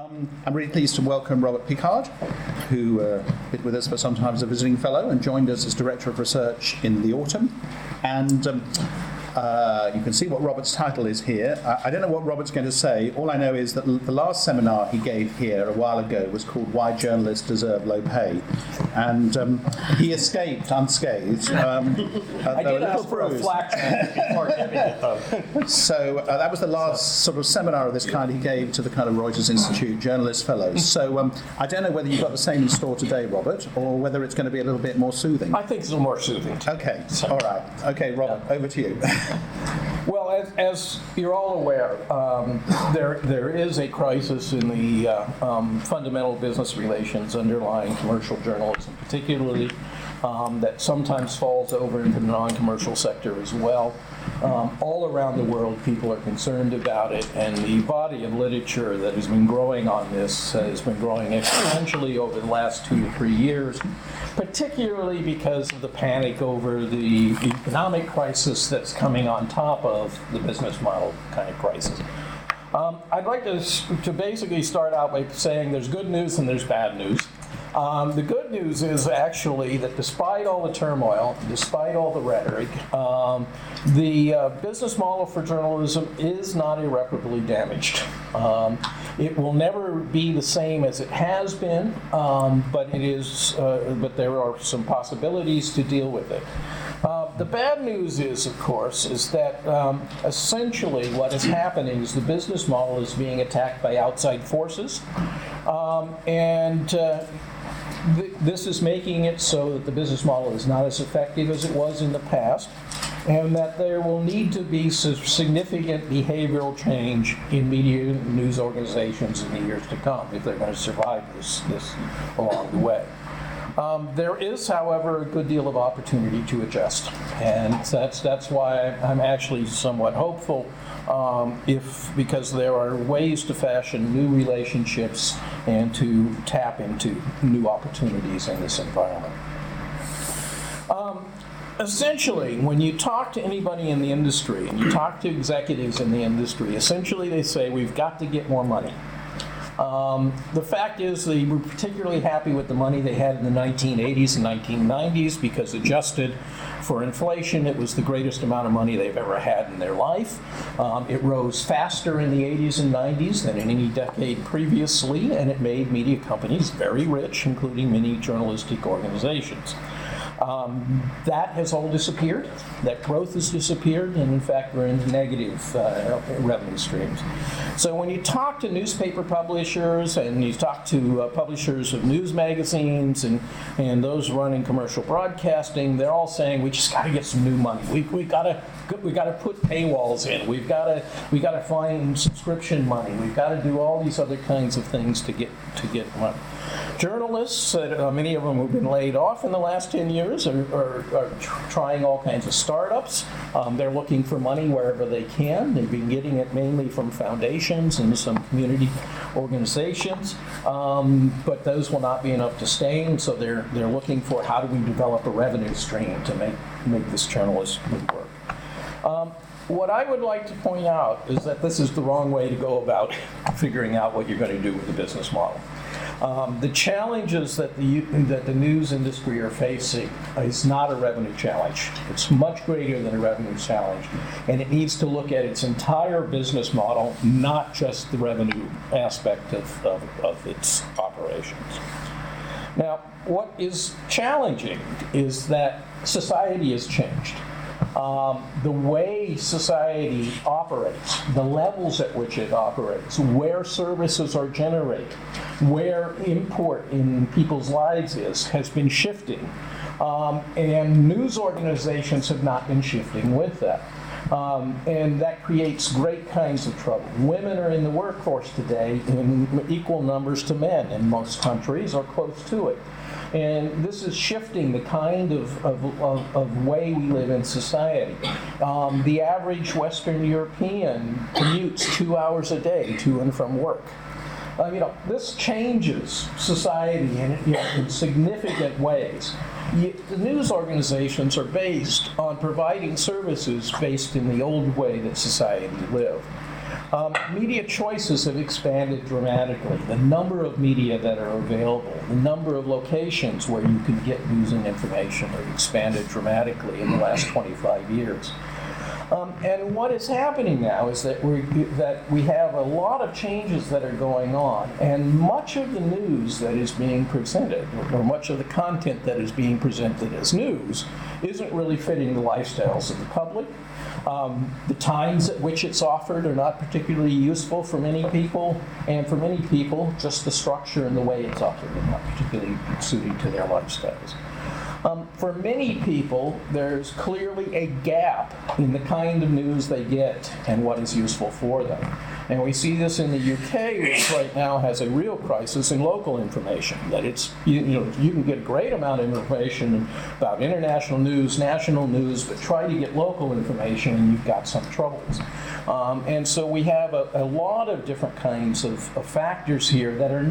Um, I'm really pleased to welcome Robert Picard, who uh, been with us for some time as a visiting fellow and joined us as Director of Research in the autumn. And um, uh, you can see what Robert's title is here. I, I, don't know what Robert's going to say. All I know is that the last seminar he gave here a while ago was called Why Journalists Deserve Low Pay. And um, he escaped unscathed. Um, I did ask for a flak before giving it, though. So uh, that was the last sort of seminar of this kind he gave to the kind of Reuters Institute Journalist Fellows. So um, I don't know whether you've got the same in store today, Robert, or whether it's going to be a little bit more soothing. I think it's a little more soothing. Okay, all right. Okay, Robert, yeah. over to you. Well, as, as, you're all aware, um, there there is a crisis in the uh, um, fundamental business relations underlying commercial journalism, particularly um, that sometimes falls over into the non-commercial sector as well. Um, all around the world, people are concerned about it, and the body of literature that has been growing on this has been growing exponentially over the last two to three years, particularly because of the panic over the economic crisis that's coming on top of the business model kind of crisis. Um, I'd like to, to basically start out by saying there's good news and there's bad news. Um, the good news is actually that despite all the turmoil, despite all the rhetoric, um, the uh, business model for journalism is not irreparably damaged. Um, it will never be the same as it has been, um, but it is. Uh, but there are some possibilities to deal with it. Uh, the bad news is, of course, is that um, essentially what is happening is the business model is being attacked by outside forces, um, and uh, th- this is making it so that the business model is not as effective as it was in the past, and that there will need to be significant behavioral change in media news organizations in the years to come if they're going to survive this, this along the way. Um, there is, however, a good deal of opportunity to adjust, and that's that's why I'm actually somewhat hopeful um, if because there are ways to fashion new relationships and to tap into new opportunities in this environment. Um, essentially, when you talk to anybody in the industry and you talk to executives in the industry, essentially they say we've got to get more money. Um, the fact is, they were particularly happy with the money they had in the 1980s and 1990s because adjusted for inflation, it was the greatest amount of money they've ever had in their life. Um, it rose faster in the 80s and 90s than in any decade previously, and it made media companies very rich, including many journalistic organizations. Um, that has all disappeared. That growth has disappeared, and in fact, we're in negative uh, revenue streams. So when you talk to newspaper publishers and you talk to uh, publishers of news magazines and, and those running commercial broadcasting, they're all saying we just got to get some new money. We we got to we got to put paywalls in. We've got to we got to find subscription money. We've got to do all these other kinds of things to get to get money. Journalists, uh, many of them who've been laid off in the last 10 years, are, are, are tr- trying all kinds of startups. Um, they're looking for money wherever they can. They've been getting it mainly from foundations and some community organizations, um, but those will not be enough to sustain. So they're they're looking for how do we develop a revenue stream to make make this journalism work. Um, what I would like to point out is that this is the wrong way to go about figuring out what you're going to do with the business model. Um, the challenges that the that the news industry are facing is not a revenue challenge. It's much greater than a revenue challenge, and it needs to look at its entire business model, not just the revenue aspect of, of, of its operations. Now, what is challenging is that society has changed um, the way society operates, the levels at which it operates, where services are generated, where import in people's lives is, has been shifting. Um, and news organizations have not been shifting with that. Um, and that creates great kinds of trouble. Women are in the workforce today in equal numbers to men in most countries or close to it. And this is shifting the kind of, of, of, of way we live in society. Um, the average Western European commutes two hours a day to and from work. Uh, you know, this changes society in, you know, in significant ways. the news organizations are based on providing services based in the old way that society lived. Um, media choices have expanded dramatically. The number of media that are available, the number of locations where you can get news and information have expanded dramatically in the last 25 years. Um, and what is happening now is that we that we have a lot of changes that are going on, and much of the news that is being presented, or much of the content that is being presented as news, isn't really fitting the lifestyles of the public. Um, the times at which it's offered are not particularly useful for many people, and for many people, just the structure and the way it's offered are not particularly suited to their lifestyles. Um, for many people, there's clearly a gap in the kind of news they get and what is useful for them. And we see this in the UK, which right now has a real crisis in local information. That it's you, you, know you can get a great amount of information about international news, national news, but try to get local information and you've got some troubles. Um, and so we have a, a lot of different kinds of, of factors here that are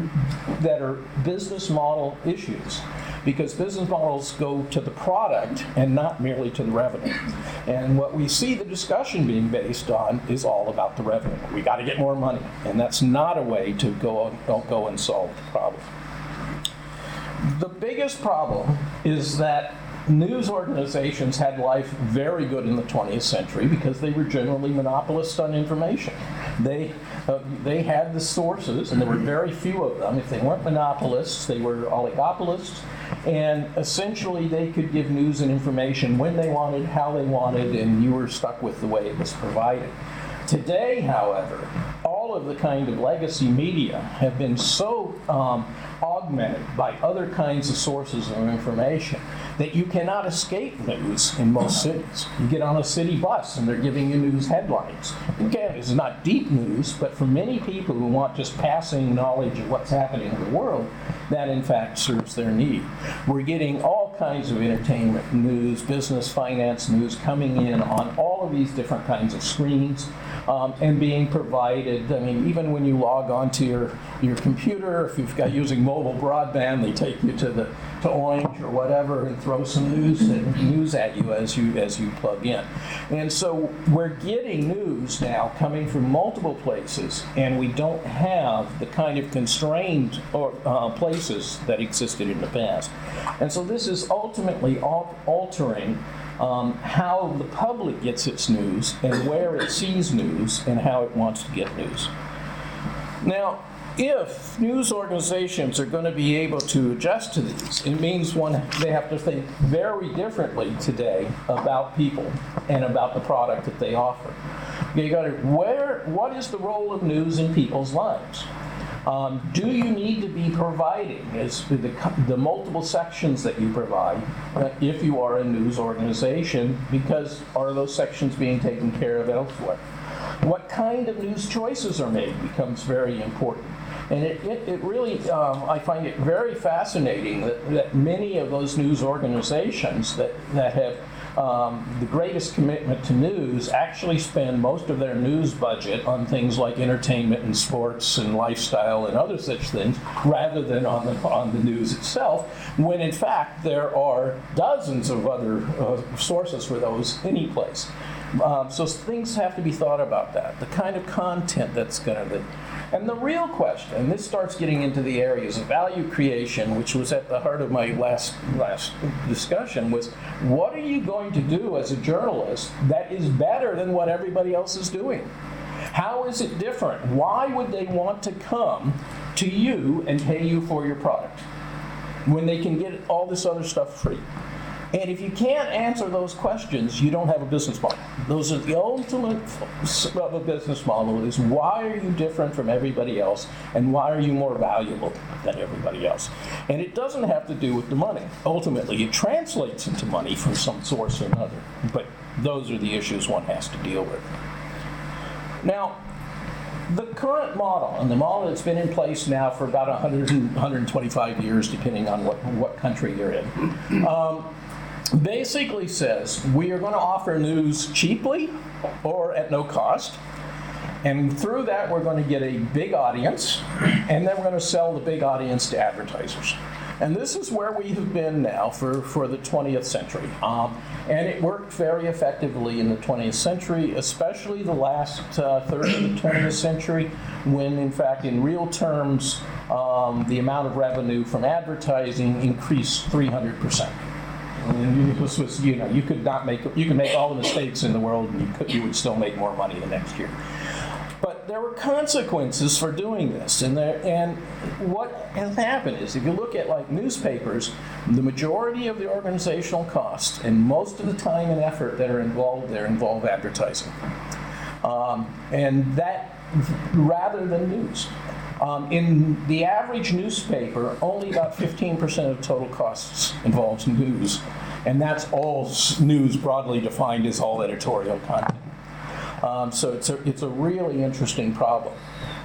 that are business model issues because business models go to the product and not merely to the revenue. And what we see the discussion being based on is all about the revenue. We got to get more money, and that's not a way to go, don't go and solve the problem. The biggest problem is that news organizations had life very good in the 20th century because they were generally monopolists on information. They, uh, they had the sources, and there were very few of them. If they weren't monopolists, they were oligopolists, and essentially they could give news and information when they wanted, how they wanted, and you were stuck with the way it was provided. Today, however, all of the kind of legacy media have been so um, augmented by other kinds of sources of information that you cannot escape news in most cities. You get on a city bus and they're giving you news headlines. Again, it's not deep news, but for many people who want just passing knowledge of what's happening in the world, that in fact serves their need. We're getting all kinds of entertainment news, business, finance news coming in on all of these different kinds of screens um, and being provided. I mean, even when you log onto your, your computer, if you've got using mobile broadband, they take you to the to Orange or whatever and throw some news and news at you as you as you plug in. And so we're getting news now coming from multiple places, and we don't have the kind of constrained or, uh, places that existed in the past. And so this is ultimately altering um, how the public gets its news and where it sees news and how it wants to get news. Now, if news organizations are going to be able to adjust to these, it means one they have to think very differently today about people and about the product that they offer. You got to where what is the role of news in people's lives? Um, do you need to be providing the, the multiple sections that you provide uh, if you are a news organization because are those sections being taken care of elsewhere? What kind of news choices are made becomes very important. And it, it, it really, um, I find it very fascinating that, that many of those news organizations that, that have um, the greatest commitment to news actually spend most of their news budget on things like entertainment and sports and lifestyle and other such things rather than on the, on the news itself, when in fact there are dozens of other uh, sources for those any place. Um, so things have to be thought about that. The kind of content that's going to and the real question, and this starts getting into the areas of value creation, which was at the heart of my last last discussion, was what are you going to do as a journalist that is better than what everybody else is doing? How is it different? Why would they want to come to you and pay you for your product when they can get all this other stuff free? And if you can't answer those questions, you don't have a business model. Those are the ultimate of a business model is why are you different from everybody else and why are you more valuable than everybody else? And it doesn't have to do with the money. Ultimately, it translates into money from some source or another. But those are the issues one has to deal with. Now, the current model, and the model that's been in place now for about 100, 125 years, depending on what, what country you're in, um, basically says we are going to offer news cheaply or at no cost. And through that, we're going to get a big audience, and then we're going to sell the big audience to advertisers. And this is where we have been now for, for the 20th century. Um, and it worked very effectively in the 20th century, especially the last uh, third of the 20th century, when, in fact, in real terms, um, the amount of revenue from advertising increased 300%. This was, you know, you could not make, you could make all the mistakes in the world and you could, you would still make more money the next year. But there were consequences for doing this, and there, and what has happened is, if you look at like newspapers, the majority of the organizational costs and most of the time and effort that are involved there involve advertising, um, and that rather than news. Um, in the average newspaper, only about 15% of total costs involves news, and that's all news broadly defined as all editorial content. Um, so it's a, it's a really interesting problem.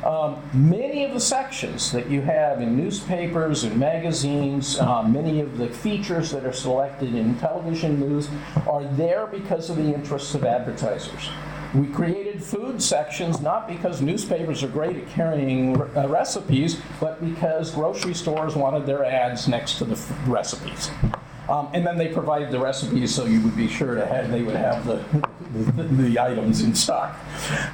Um, many of the sections that you have in newspapers and magazines, uh, many of the features that are selected in television news are there because of the interests of advertisers. We created food sections not because newspapers are great at carrying uh, recipes, but because grocery stores wanted their ads next to the f- recipes. Um, and then they provided the recipes so you would be sure to have, they would have the, the, the items in stock.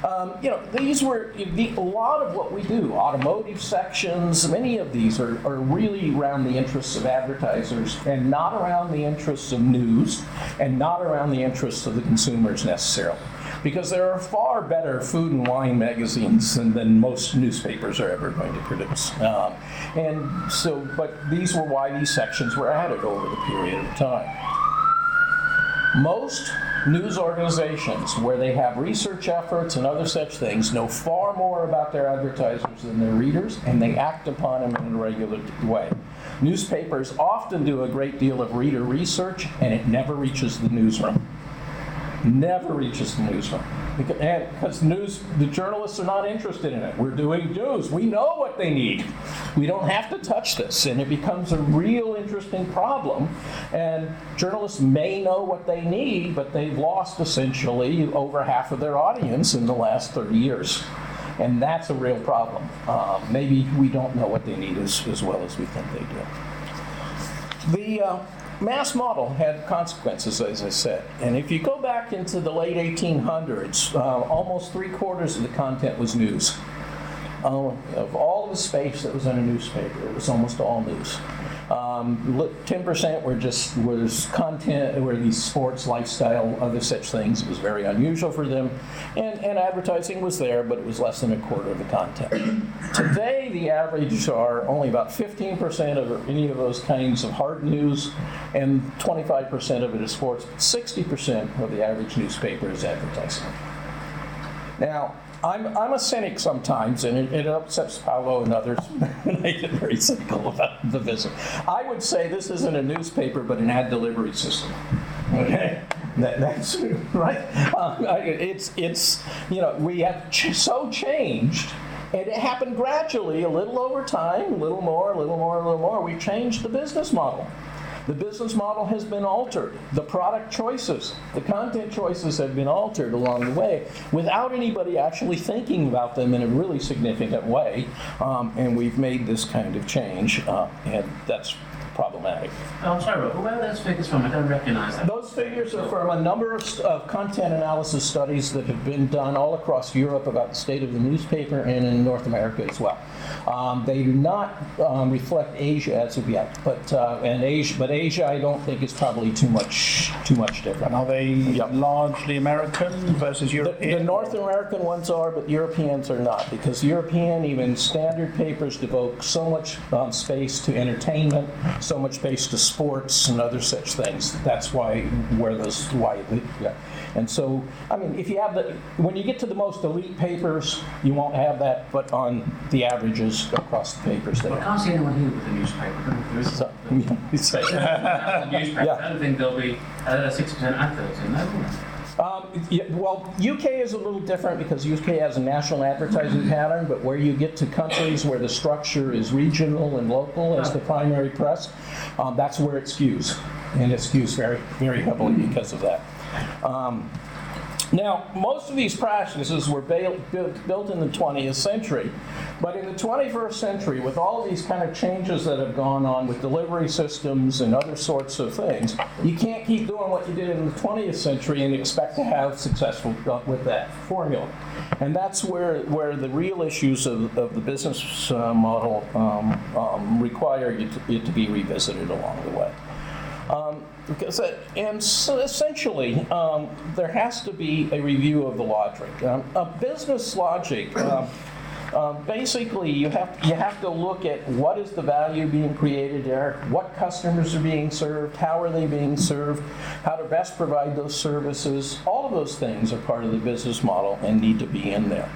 Um, you know, these were, the, a lot of what we do, automotive sections, many of these are, are really around the interests of advertisers and not around the interests of news and not around the interests of the consumers necessarily because there are far better food and wine magazines than, than most newspapers are ever going to produce. Um, and so, but these were why these sections were added over the period of time. Most news organizations where they have research efforts and other such things know far more about their advertisers than their readers, and they act upon them in a regular way. Newspapers often do a great deal of reader research, and it never reaches the newsroom never reaches the newsroom. Because, news, the journalists are not interested in it. We're doing news. We know what they need. We don't have to touch this, and it becomes a real interesting problem. And journalists may know what they need, but they've lost essentially over half of their audience in the last 30 years. And that's a real problem. Uh, maybe we don't know what they need as, as well as we think they do. The uh, mass model had consequences, as I said. And if you go back into the late 1800s, uh, almost three quarters of the content was news. Uh, of all the space that was in a newspaper, it was almost all news. Um, li- 10% were just was content, were these sports, lifestyle, other such things. It was very unusual for them, and, and advertising was there, but it was less than a quarter of the content. Today, the average are only about 15% of any of those kinds of hard news, and 25% of it is sports. 60% of the average newspaper is advertising. Now, I'm, I'm a cynic sometimes, and it, it upsets Paolo and others when I get very cynical about the visit. I would say this isn't a newspaper, but an ad delivery system. Okay? That, that's right. Um, I- it's, it's, you know, we have ch- so changed, and it happened gradually, a little over time, a little more, a little more, a little more. We changed the business model. The business model has been altered. The product choices, the content choices have been altered along the way without anybody actually thinking about them in a really significant way. Um, and we've made this kind of change, uh, and that's problematic. Oh, I'm sorry, Rob, where are those figures from? I don't recognize that. Those figures are from a number of, st- of content analysis studies that have been done all across Europe about the state of the newspaper and in North America as well. Um, they do not um, reflect Asia as of yet, but uh, and Asia, but Asia, I don't think is probably too much too much different. Are they largely American versus The, European? the North American ones are, but Europeans are not, because European, even standard papers devote so much um, space to entertainment, so much space to sports and other such things. That's why where those why yeah. And so, I mean, if you have the when you get to the most elite papers, you won't have that, but on the averages across the papers, they Well, I can't see anyone here with a newspaper. I don't there is So, so- newspaper. Yeah. I don't think there'll be uh, 6% adverts in there, will there? Um, well, UK is a little different because UK has a national advertising pattern, but where you get to countries where the structure is regional and local as the primary press, um, that's where it skews. And it skews very, very heavily because of that. Um, Now, most of these practices were built, in the 20th century, but in the 21st century, with all these kind of changes that have gone on with delivery systems and other sorts of things, you can't keep doing what you did in the 20th century and expect to have successful uh, with that formula. And that's where, where the real issues of, of the business uh, model um, um, require you to, it to be revisited along the way. Um, because it, and so essentially, um, there has to be a review of the logic. Um, a business logic, um, um, basically, you have you have to look at what is the value being created there, what customers are being served, how are they being served, how to best provide those services. All of those things are part of the business model and need to be in there.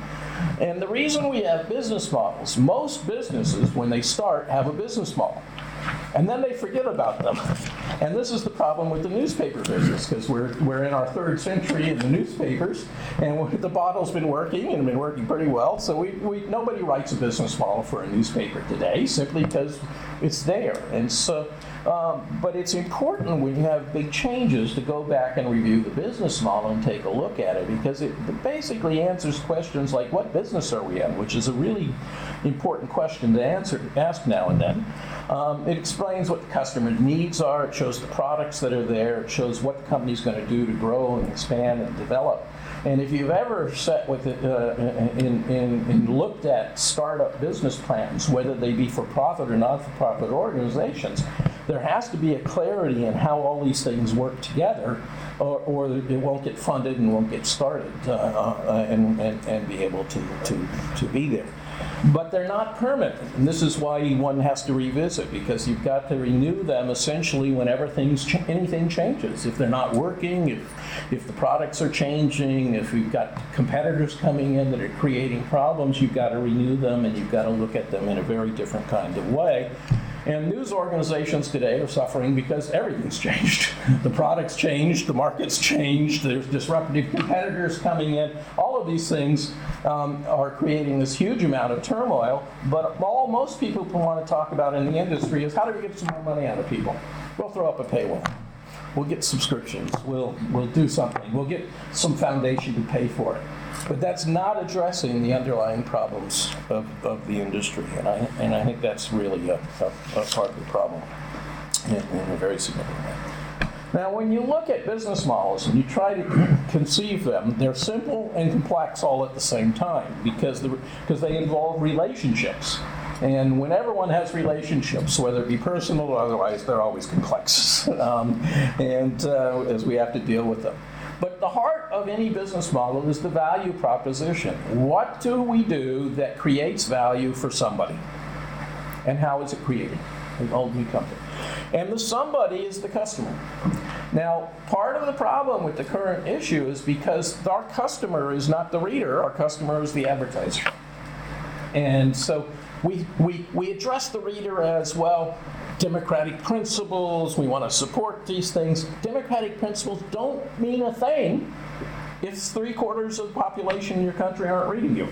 And the reason we have business models, most businesses, when they start, have a business model and then they forget about them. And this is the problem with the newspaper business, because we're, we're in our third century in the newspapers, and the bottle's been working and been working pretty well. So we, we, nobody writes a business model for a newspaper today, simply because it's there. And so, um, but it's important when you have big changes to go back and review the business model and take a look at it, because it basically answers questions like, what business are we in? Which is a really important question to answer, ask now and then. Um, it explains what the customer needs are. It shows the products that are there. It shows what the company's going to do to grow and expand and develop. And if you've ever sat with it uh, and, and, and looked at startup business plans, whether they be for profit or not for profit organizations, there has to be a clarity in how all these things work together, or, or it won't get funded and won't get started uh, uh, and, and, and be able to, to, to be there. But they're not permanent, and this is why one has to revisit because you've got to renew them essentially whenever things ch- anything changes. If they're not working, if if the products are changing, if you've got competitors coming in that are creating problems, you've got to renew them and you've got to look at them in a very different kind of way. And news organizations today are suffering because everything's changed. The products changed, the market's changed, there's disruptive competitors coming in. All of these things um, are creating this huge amount of turmoil. But all most people want to talk about in the industry is how do we get some more money out of people? We'll throw up a paywall. We'll get subscriptions. We'll, we'll do something. We'll get some foundation to pay for it. But that's not addressing the underlying problems of, of the industry. And I, and I think that's really a, a, a part of the problem in, in a very significant way. Now, when you look at business models and you try to conceive them, they're simple and complex all at the same time because, the, because they involve relationships. And when everyone has relationships, whether it be personal or otherwise, they're always complex. um, and uh, as we have to deal with them. But the heart of any business model is the value proposition. What do we do that creates value for somebody? And how is it created? It ultimately comes And the somebody is the customer. Now, part of the problem with the current issue is because our customer is not the reader, our customer is the advertiser. And so we, we, we address the reader as well democratic principles, we want to support these things. Democratic principles don't mean a thing if three quarters of the population in your country aren't reading you.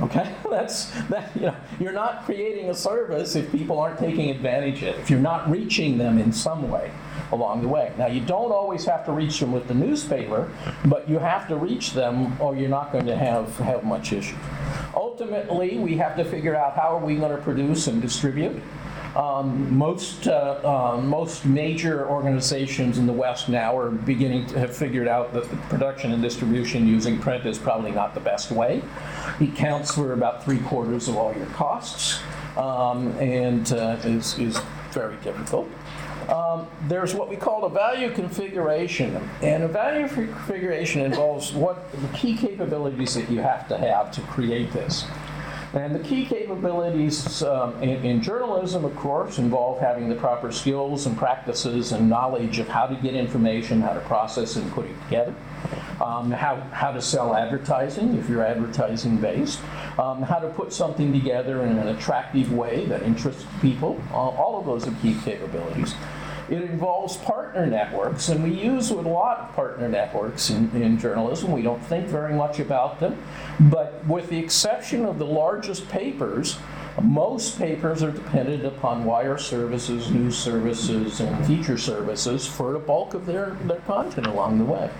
Okay, that's that. You know, you're not creating a service if people aren't taking advantage of it. If you're not reaching them in some way along the way. Now, you don't always have to reach them with the newspaper, but you have to reach them, or you're not going to have have much issue. Ultimately, we have to figure out how are we going to produce and distribute. Um, most, uh, uh, most major organizations in the West now are beginning to have figured out that the production and distribution using print is probably not the best way. It counts for about three quarters of all your costs um, and uh, is, is very difficult. Um, there's what we call a value configuration. And a value configuration involves what the key capabilities that you have to have to create this. And the key capabilities um, in, in, journalism, of course, involve having the proper skills and practices and knowledge of how to get information, how to process and put it together, um, how, how to sell advertising if you're advertising based, um, how to put something together in an attractive way that interests people. Uh, all of those are key capabilities. It involves partner networks, and we use a lot of partner networks in, in journalism. We don't think very much about them, but with the exception of the largest papers, Most papers are dependent upon wire services, news services, and feature services for the bulk of their, their content along the way.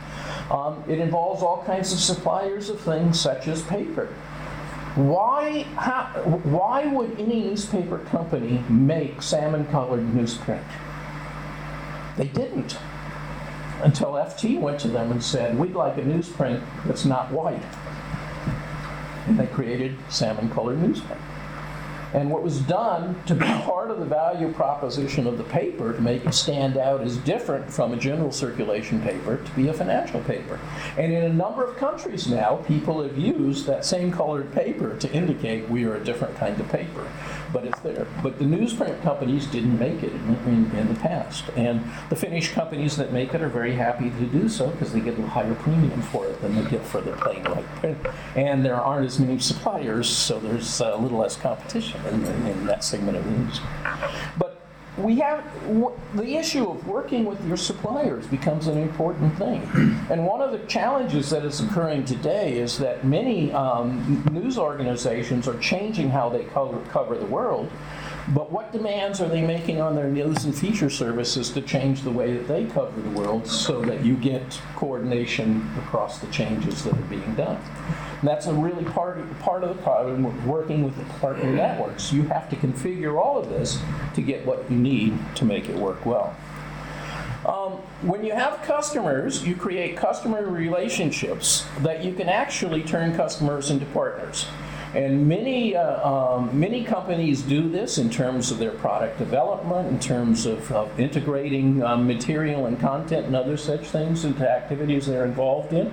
Um, it involves all kinds of suppliers of things such as paper. Why, how, why would any newspaper company make salmon colored newsprint? They didn't until FT went to them and said, We'd like a newsprint that's not white. And they created salmon colored newsprint. And what was done to be part of the value proposition of the paper to make it stand out as different from a general circulation paper to be a financial paper. And in a number of countries now, people have used that same colored paper to indicate we are a different kind of paper. But it's there. But the newsprint companies didn't make it in, in, in the past. And the Finnish companies that make it are very happy to do so because they get a higher premium for it than they get for the plain white print. And there aren't as many suppliers, so there's a little less competition in, in, in that segment of industry. But we have the issue of working with your suppliers becomes an important thing. And one of the challenges that is occurring today is that many um, news organizations are changing how they cover, cover the world. But what demands are they making on their news and feature services to change the way that they cover the world so that you get coordination across the changes that are being done? And that's a really part, part of the problem with working with the partner networks. You have to configure all of this to get what you need to make it work well. Um, when you have customers, you create customer relationships that you can actually turn customers into partners. And many, uh, um, many companies do this in terms of their product development, in terms of, of integrating um, material and content and other such things into activities they're involved in.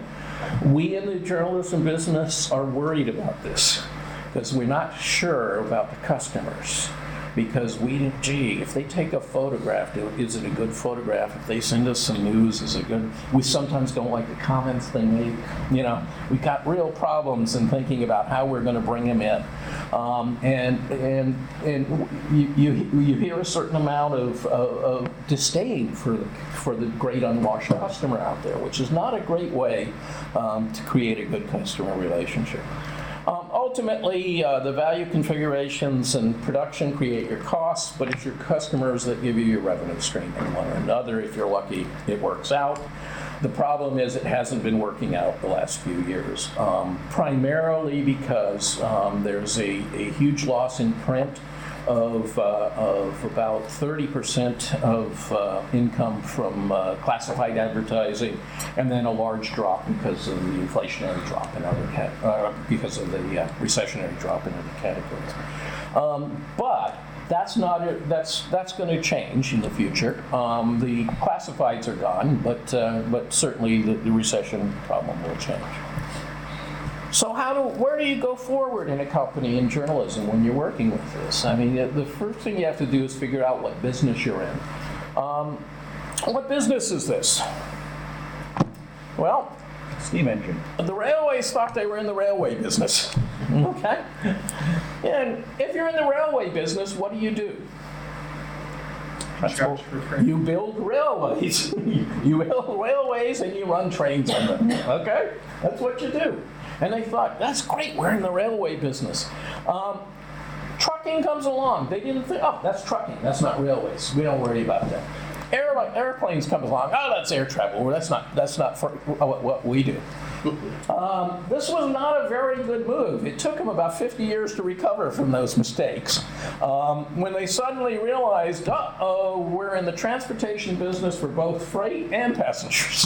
We in the journalism business are worried about this because we're not sure about the customers because we, gee, if they take a photograph, is it a good photograph? If they send us some news, is it good? We sometimes don't like the comments they make. You know, we've got real problems in thinking about how we're going to bring them in, um, and and and you, you you hear a certain amount of, of, of disdain for the for the great unwashed customer out there, which is not a great way um, to create a good customer relationship. Ultimately, uh, the value configurations and production create your costs, but it's your customers that give you your revenue stream in one or another. If you're lucky, it works out. The problem is it hasn't been working out the last few years, um, primarily because um, there's a, a huge loss in print of, uh, of about 30% of uh, income from uh, classified advertising, and then a large drop because of the inflationary drop in other cat- uh, because of the uh, recessionary drop in other categories. Um, but that's not that's that's going to change in the future. Um, the classifieds are gone, but uh, but certainly the, the recession problem will change. So how do, where do you go forward in a company in journalism when you're working with this? I mean, the first thing you have to do is figure out what business you're in. Um, what business is this? Well, Steam engine. the railways thought they were in the railway business. Okay? And if you're in the railway business, what do you do? You build railways. you build railways and you run trains on them. Okay? That's what you do. And they thought, that's great, we're in the railway business. Um, trucking comes along. They didn't think, oh, that's trucking, that's not railways. We don't worry about that. Air, airplanes come along. Oh, that's air travel. Well, that's not that's not for what, what we do. Um, this was not a very good move. It took them about 50 years to recover from those mistakes. Um, when they suddenly realized, uh oh, we're in the transportation business for both freight and passengers.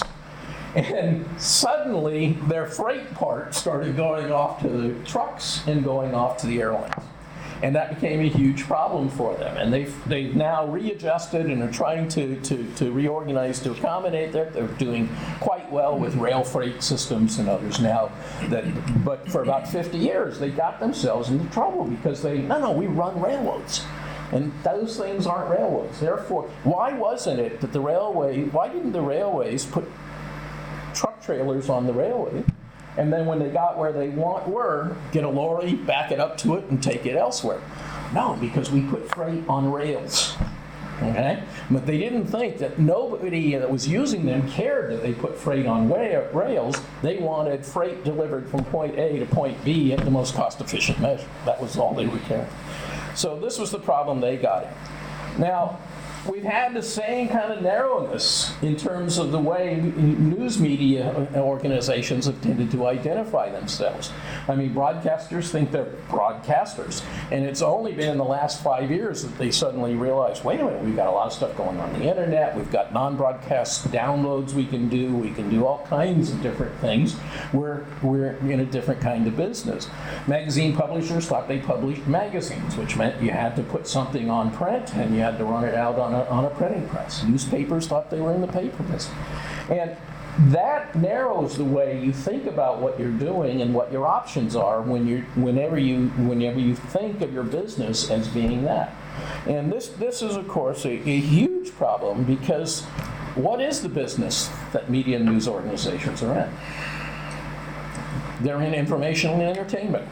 And suddenly their freight part started going off to the trucks and going off to the airlines. And that became a huge problem for them. And they've, they've now readjusted and are trying to, to, to reorganize to accommodate that. They're doing quite well with rail freight systems and others now. That, but for about 50 years, they got themselves into trouble because they, no, no, we run railroads. And those things aren't railroads. Therefore, why wasn't it that the railway, why didn't the railways put truck trailers on the railway. And then when they got where they want were, get a lorry, back it up to it, and take it elsewhere. No, because we put freight on rails. Okay? But they didn't think that nobody that was using them cared that they put freight on rails. They wanted freight delivered from point A to point B at the most cost efficient measure. That was all they were caring. So this was the problem they got in. Now, we've had the same kind of narrowness in terms of the way news media uh, organizations have tended to identify themselves. I mean, broadcasters think they're broadcasters, and it's only been in the last five years that they suddenly realize, wait a minute, we've got a lot of stuff going on the internet, we've got non-broadcast downloads we can do, we can do all kinds of different things. We're, we're in a different kind of business. Magazine publishers thought they published magazines, which meant you had to put something on print and you had to run it out on a, on a printing press. Newspapers thought they were in the paper business. And that narrows the way you think about what you're doing and what your options are when you whenever you whenever you think of your business as being that. And this this is of course a, a huge problem because what is the business that media news organizations are in? They're in information and entertainment.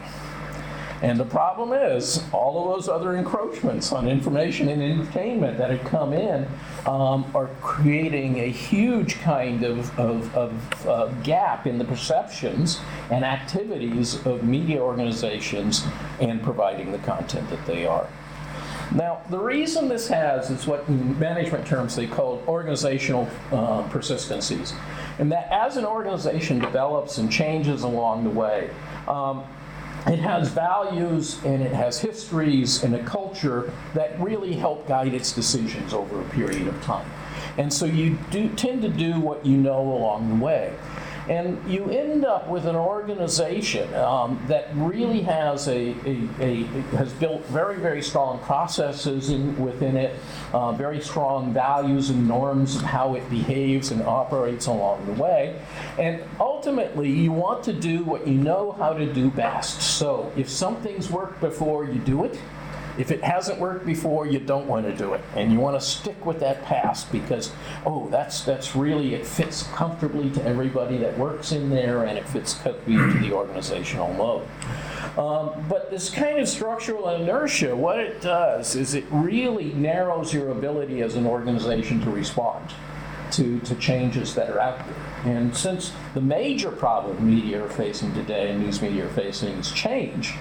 And the problem is, all of those other encroachments on information and entertainment that have come in um, are creating a huge kind of, of, of uh, gap in the perceptions and activities of media organizations and providing the content that they are. Now, the reason this has is what in management terms they call organizational uh, persistencies. And that as an organization develops and changes along the way, um, it has values and it has histories and a culture that really help guide its decisions over a period of time. And so you do tend to do what you know along the way. And you end up with an organization um, that really has a, a, a, has built very very strong processes in, within it, uh, very strong values and norms of how it behaves and operates along the way, and ultimately you want to do what you know how to do best. So if something's worked before, you do it. If it hasn't worked before, you don't want to do it, and you want to stick with that past because, oh, that's that's really it fits comfortably to everybody that works in there, and it fits comfortably to the organizational mode. Um, but this kind of structural inertia, what it does is it really narrows your ability as an organization to respond to, to changes that are out there. And since the major problem media are facing today and news media are facing is change,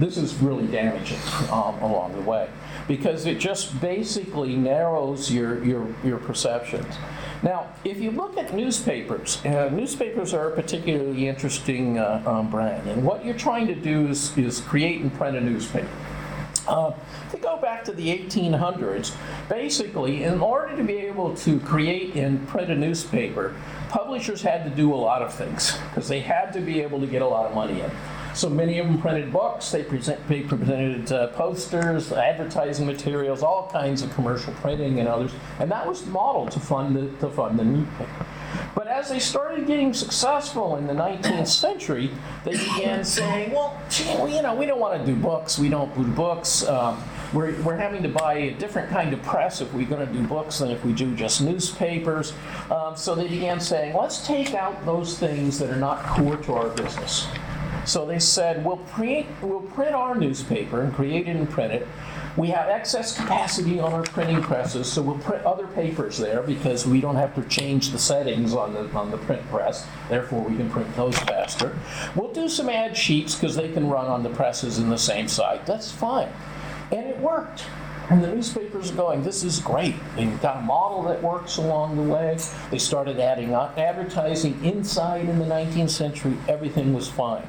this is really damaging um, along the way because it just basically narrows your, your, your perceptions. Now, if you look at newspapers, uh, newspapers are a particularly interesting uh, um, brand, and what you're trying to do is, is create and print a newspaper. Uh, you go back to the 1800s, basically, in order to be able to create and print a newspaper, publishers had to do a lot of things because they had to be able to get a lot of money in. So many of them printed books, they, present, they presented uh, posters, advertising materials, all kinds of commercial printing and others, and that was the model to fund the, to fund the newspaper. But as they started getting successful in the 19th century, they began saying, well, gee, well, you know, we don't want to do books, we don't do books. Um, we're, we're having to buy a different kind of press if we're going to do books than if we do just newspapers. Um, so they began saying, let's take out those things that are not core to our business. So they said, we'll, print, we'll print our newspaper and create it and print it. We have excess capacity on our printing presses, so we'll print other papers there because we don't have to change the settings on the, on the print press. Therefore, we can print those faster. We'll do some ad sheets because they can run on the presses in the same site. That's fine. And it worked. And the newspapers are going, this is great. They've got a model that works along the way. They started adding advertising inside in the 19th century. Everything was fine.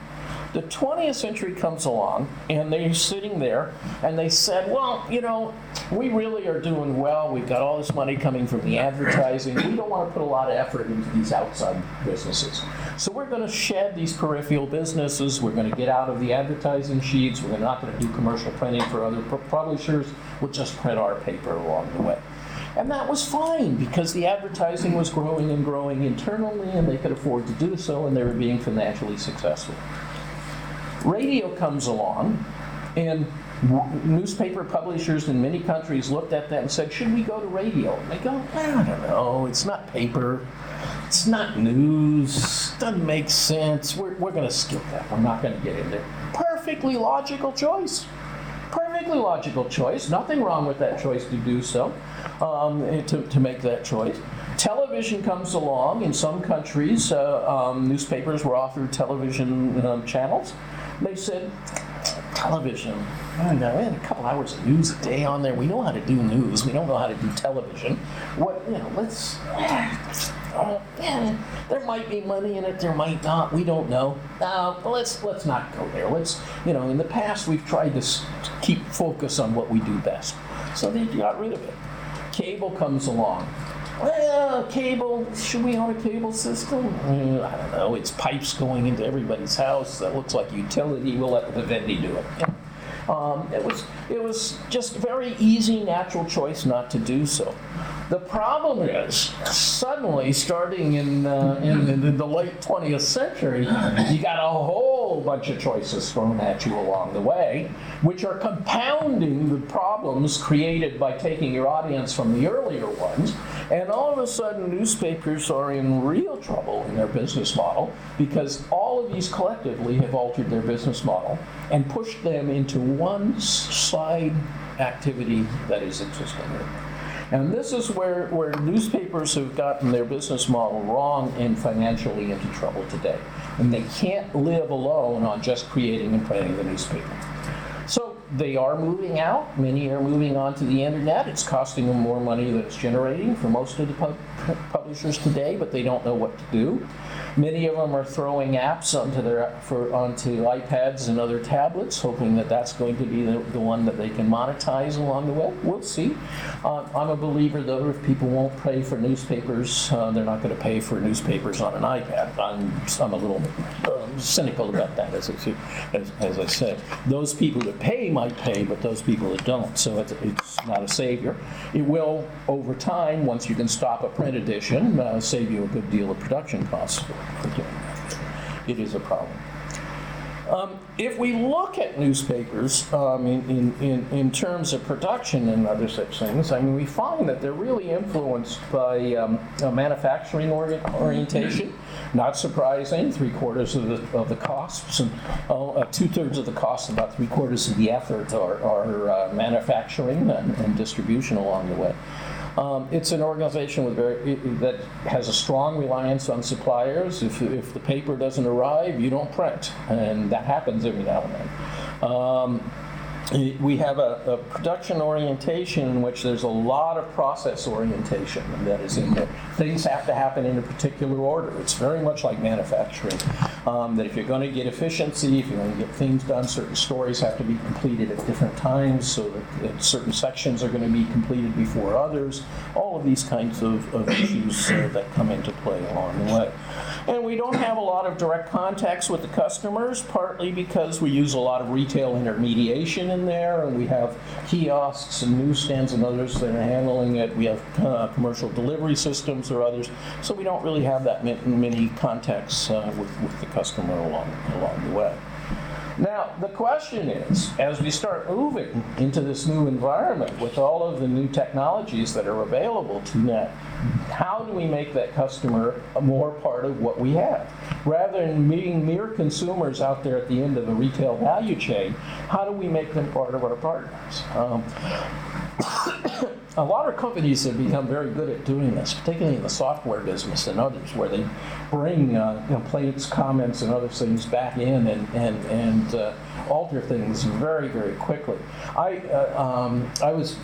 The 20th century comes along, and they're sitting there, and they said, Well, you know, we really are doing well. We've got all this money coming from the advertising. We don't want to put a lot of effort into these outside businesses. So we're going to shed these peripheral businesses. We're going to get out of the advertising sheets. We're not going to do commercial printing for other publishers. We'll just print our paper along the way. And that was fine because the advertising was growing and growing internally, and they could afford to do so, and they were being financially successful. Radio comes along, and newspaper publishers in many countries looked at that and said, Should we go to radio? And they go, I don't know, it's not paper, it's not news, doesn't make sense. We're, we're going to skip that. We're not going to get in there. Perfectly logical choice. Perfectly logical choice. Nothing wrong with that choice to do so, um, eh, to, to make that choice. Television comes along. In some countries, uh, um, newspapers were offered television um, channels. They said, television. Know, we had a couple hours of news a day on there. We know how to do news. We don't know how to do television. What you know? Let's. Oh, yeah, there might be money in it. There might not. We don't know. Uh, let's let's not go there. Let's you know. In the past, we've tried to keep focus on what we do best. So they got rid of it. Cable comes along. Well, cable, should we own a cable system? Uh, I don't know. It's pipes going into everybody's house. That looks like utility. We'll let the Vivendi do it. Um, it was it was just very easy, natural choice not to do so. The problem is, suddenly, starting in, uh, in, in the late 20th century, you got a whole bunch of choices thrown at you along the way, which are compounding the problems created by taking your audience from the earlier ones. And all of a sudden, newspapers are in real trouble in their business model because all of these collectively have altered their business model and pushed them into one side activity that is interesting. And this is where, where newspapers have gotten their business model wrong and financially into trouble today. And they can't live alone on just creating and printing the newspaper. So they are moving out. Many are moving on to the internet. It's costing them more money than it's generating for most of the pub- publishers today, but they don't know what to do. Many of them are throwing apps onto their for onto iPads and other tablets, hoping that that's going to be the, the one that they can monetize along the way. We'll see. Uh, I'm a believer, though, if people won't pay for newspapers, uh, they're not going to pay for newspapers on an iPad. I'm, I'm a little um, cynical about that, as I, as, as I said. Those people that pay might pay, but those people that don't, so it's, it's not a savior. It will, over time, once you can stop a print edition, uh, save you a good deal of production costs It is a problem. Um, if we look at newspapers um, in, in, in, in terms of production and other such things, I mean, we find that they're really influenced by um, a manufacturing ori- orientation. Not surprising, three quarters of the, of the costs, and uh, uh, two thirds of the costs, about three quarters of the effort are, are uh, manufacturing and, and distribution along the way. Um, it's an organization with very, that has a strong reliance on suppliers. If, if the paper doesn't arrive, you don't print, and that happens every now and then. Um, we have a, a production orientation in which there's a lot of process orientation that is in there. Things have to happen in a particular order. It's very much like manufacturing. Um, that if you're going to get efficiency, if you're going to get things done, certain stories have to be completed at different times so that, that certain sections are going to be completed before others. All of these kinds of, of issues uh, that come into play along the way. And we don't have a lot of direct contacts with the customers, partly because we use a lot of retail intermediation in there, and we have kiosks and newsstands and others that are handling it. We have uh, commercial delivery systems or others, so we don't really have that many contacts uh, with, with the customer along, along the way. Now, the question is, as we start moving into this new environment with all of the new technologies that are available to net, how do we make that customer more part of what we have? Rather than being mere consumers out there at the end of the retail value chain, how do we make them part of our partners? Um, a lot of companies have become very good at doing this, particularly in the software business and others, where they bring uh, complaints, comments, and other things back in and and and uh, alter things very very quickly. I uh, um, I was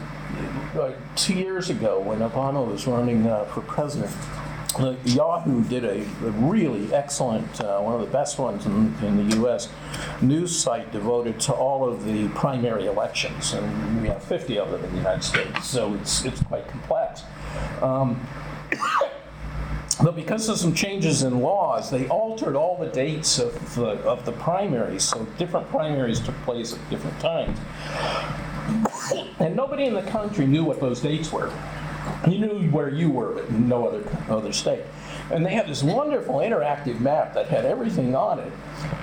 uh, two years ago when Obama was running uh, for president. Uh, Yahoo did a, a really excellent, uh, one of the best ones in, in the U.S. news site devoted to all of the primary elections, and we have 50 of them in the United States, so it's it's quite complex. Um, but because of some changes in laws, they altered all the dates of the, of the primaries, so different primaries took place at different times. And nobody in the country knew what those dates were. You knew where you were, but no other, other state. And they had this wonderful interactive map that had everything on it.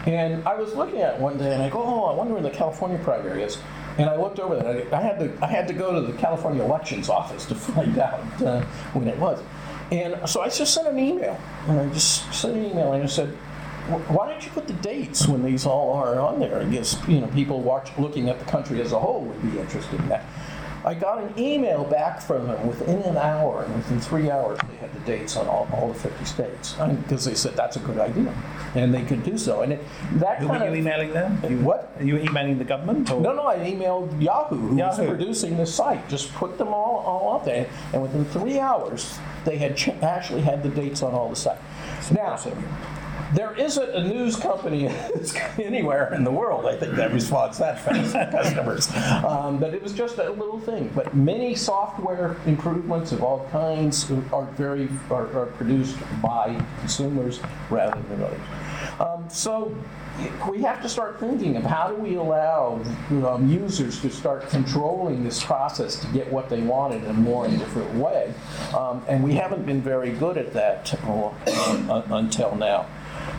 And I was looking at it one day and I go, oh, I wonder where the California primary is. And I looked over there. I had to, I had to go to the California elections office to find out uh, when it was. And so I just sent an email. And I just sent an email and I said, why don't you put the dates when these all are on there? I guess, you know, people watch, looking at the country as a whole would be interested in that. I got an email back from them within an hour, and within three hours, they had the dates on all, all the 50 states. Because they said that's a good idea, and they could do so. And it, that Who kind were you of. emailing them? You- What? Are you emailing the government? Or? No, no, I emailed Yahoo, who Yahoo. was producing the site. Just put them all, all up there, and within three hours, they had ch- actually had the dates on all the sites. Now, there isn't a news company anywhere in the world, I think, that responds that fast to customers. Um, but it was just a little thing. But many software improvements of all kinds are very are, are produced by consumers rather than others. Um, so we have to start thinking of how do we allow um, users to start controlling this process to get what they want in a more different way. Um, and we haven't been very good at that uh, until now.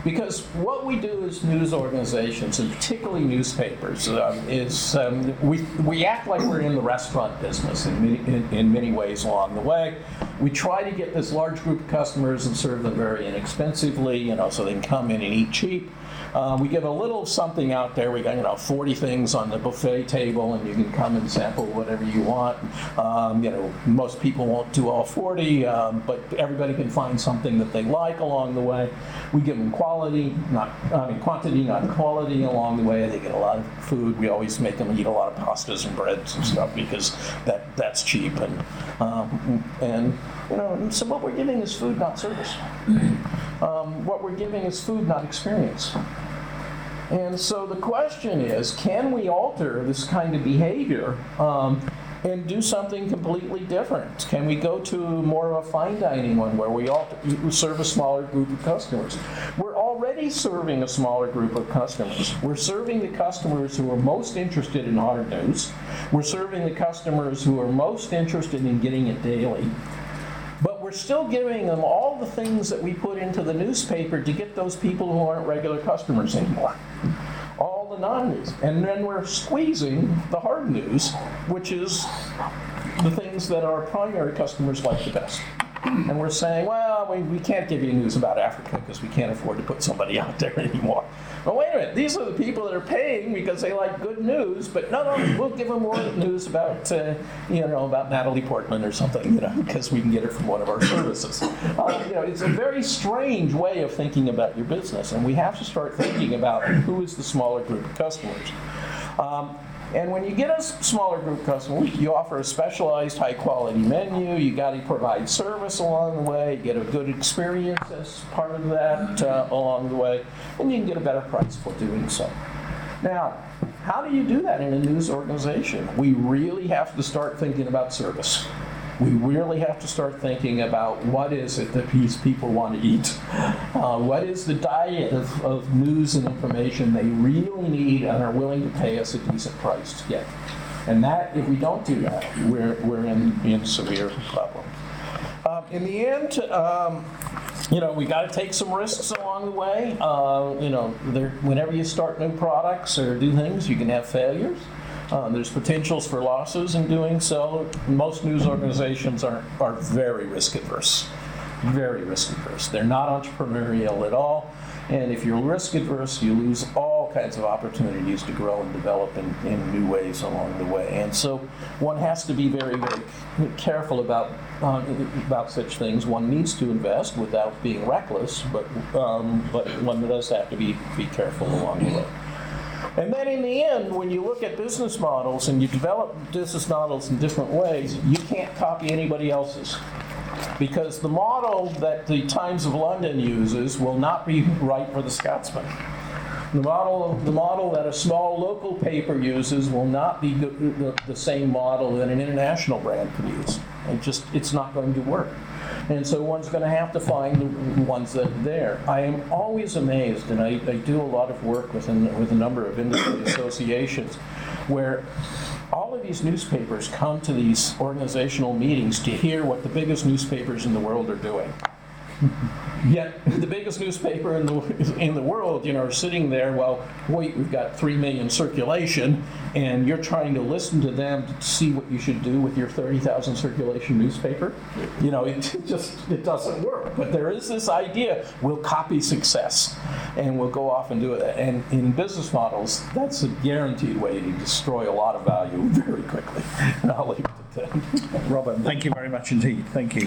Because what we do as news organizations, and particularly newspapers, um, is um, we, we act like we're in the restaurant business in many, in, in many ways along the way. We try to get this large group of customers and serve them very inexpensively, you know, so they can come in and eat cheap. Uh, we give a little something out there. We got you know 40 things on the buffet table, and you can come and sample whatever you want. Um, you know, most people won't do all 40, um, but everybody can find something that they like along the way. We give them quality, not I mean quantity, not quality along the way. They get a lot of food. We always make them eat a lot of pastas and breads and stuff because that that's cheap and um, and you know. So what we're giving is food, not service. Um, what we're giving is food, not experience. And so the question is, can we alter this kind of behavior um, and do something completely different? Can we go to more of a fine dining one where we alter, serve a smaller group of customers? We're already serving a smaller group of customers. We're serving the customers who are most interested in hard news. We're serving the customers who are most interested in getting it daily. We're still giving them all the things that we put into the newspaper to get those people who aren't regular customers anymore. All the non-news. And then we're squeezing the hard news, which is the things that our primary customers like the best. And we're saying, well, we, we can't give you news about Africa because we can't afford to put somebody out there anymore. Well, wait a minute, these are the people that are paying because they like good news, but no, no, we'll give them more news about, uh, you know, about Natalie Portman or something, you know, because we can get it from one of our services. Uh, you know, it's a very strange way of thinking about your business, and we have to start thinking about who is the smaller group of customers. Um, and when you get a smaller group customer, you offer a specialized, high-quality menu. You got to provide service along the way. You get a good experience as part of that uh, along the way, and you can get a better price for doing so. Now, how do you do that in a news organization? We really have to start thinking about service. We really have to start thinking about what is it that these people want to eat. Uh, what is the diet of, of news and information they really need and are willing to pay us a decent price to get. And that, if we don't do that, we're, we're in, in severe problem. Um, in the end, um, you know, we got to take some risks along the way. Uh, you know, there, whenever you start new products or do things, you can have failures. Uh, there's potentials for losses in doing so. Most news organizations are, are very risk adverse. Very risk adverse. They're not entrepreneurial at all. And if you're risk adverse, you lose all kinds of opportunities to grow and develop in, in new ways along the way. And so one has to be very, very careful about, uh, about such things. One needs to invest without being reckless, but, um, but one does have to be, be careful along the way. And then in the end, when you look at business models and you develop business models in different ways, you can't copy anybody else's. Because the model that the Times of London uses will not be right for the Scotsman. The model, the model that a small local paper uses will not be the, the, the same model that an international brand could use. It just, it's not going to work. And so one's going to have to find the ones that are there. I am always amazed, and I, I do a lot of work within, with a number of industry associations, where all of these newspapers come to these organizational meetings to hear what the biggest newspapers in the world are doing. Yet the biggest newspaper in the in the world, you know, are sitting there. Well, wait, we've got three million circulation, and you're trying to listen to them to see what you should do with your thirty thousand circulation newspaper. You know, it just it doesn't work. But there is this idea: we'll copy success, and we'll go off and do it. And in business models, that's a guaranteed way to destroy a lot of value very quickly. And I'll leave it at that. Robert, thank you very much indeed. Thank you.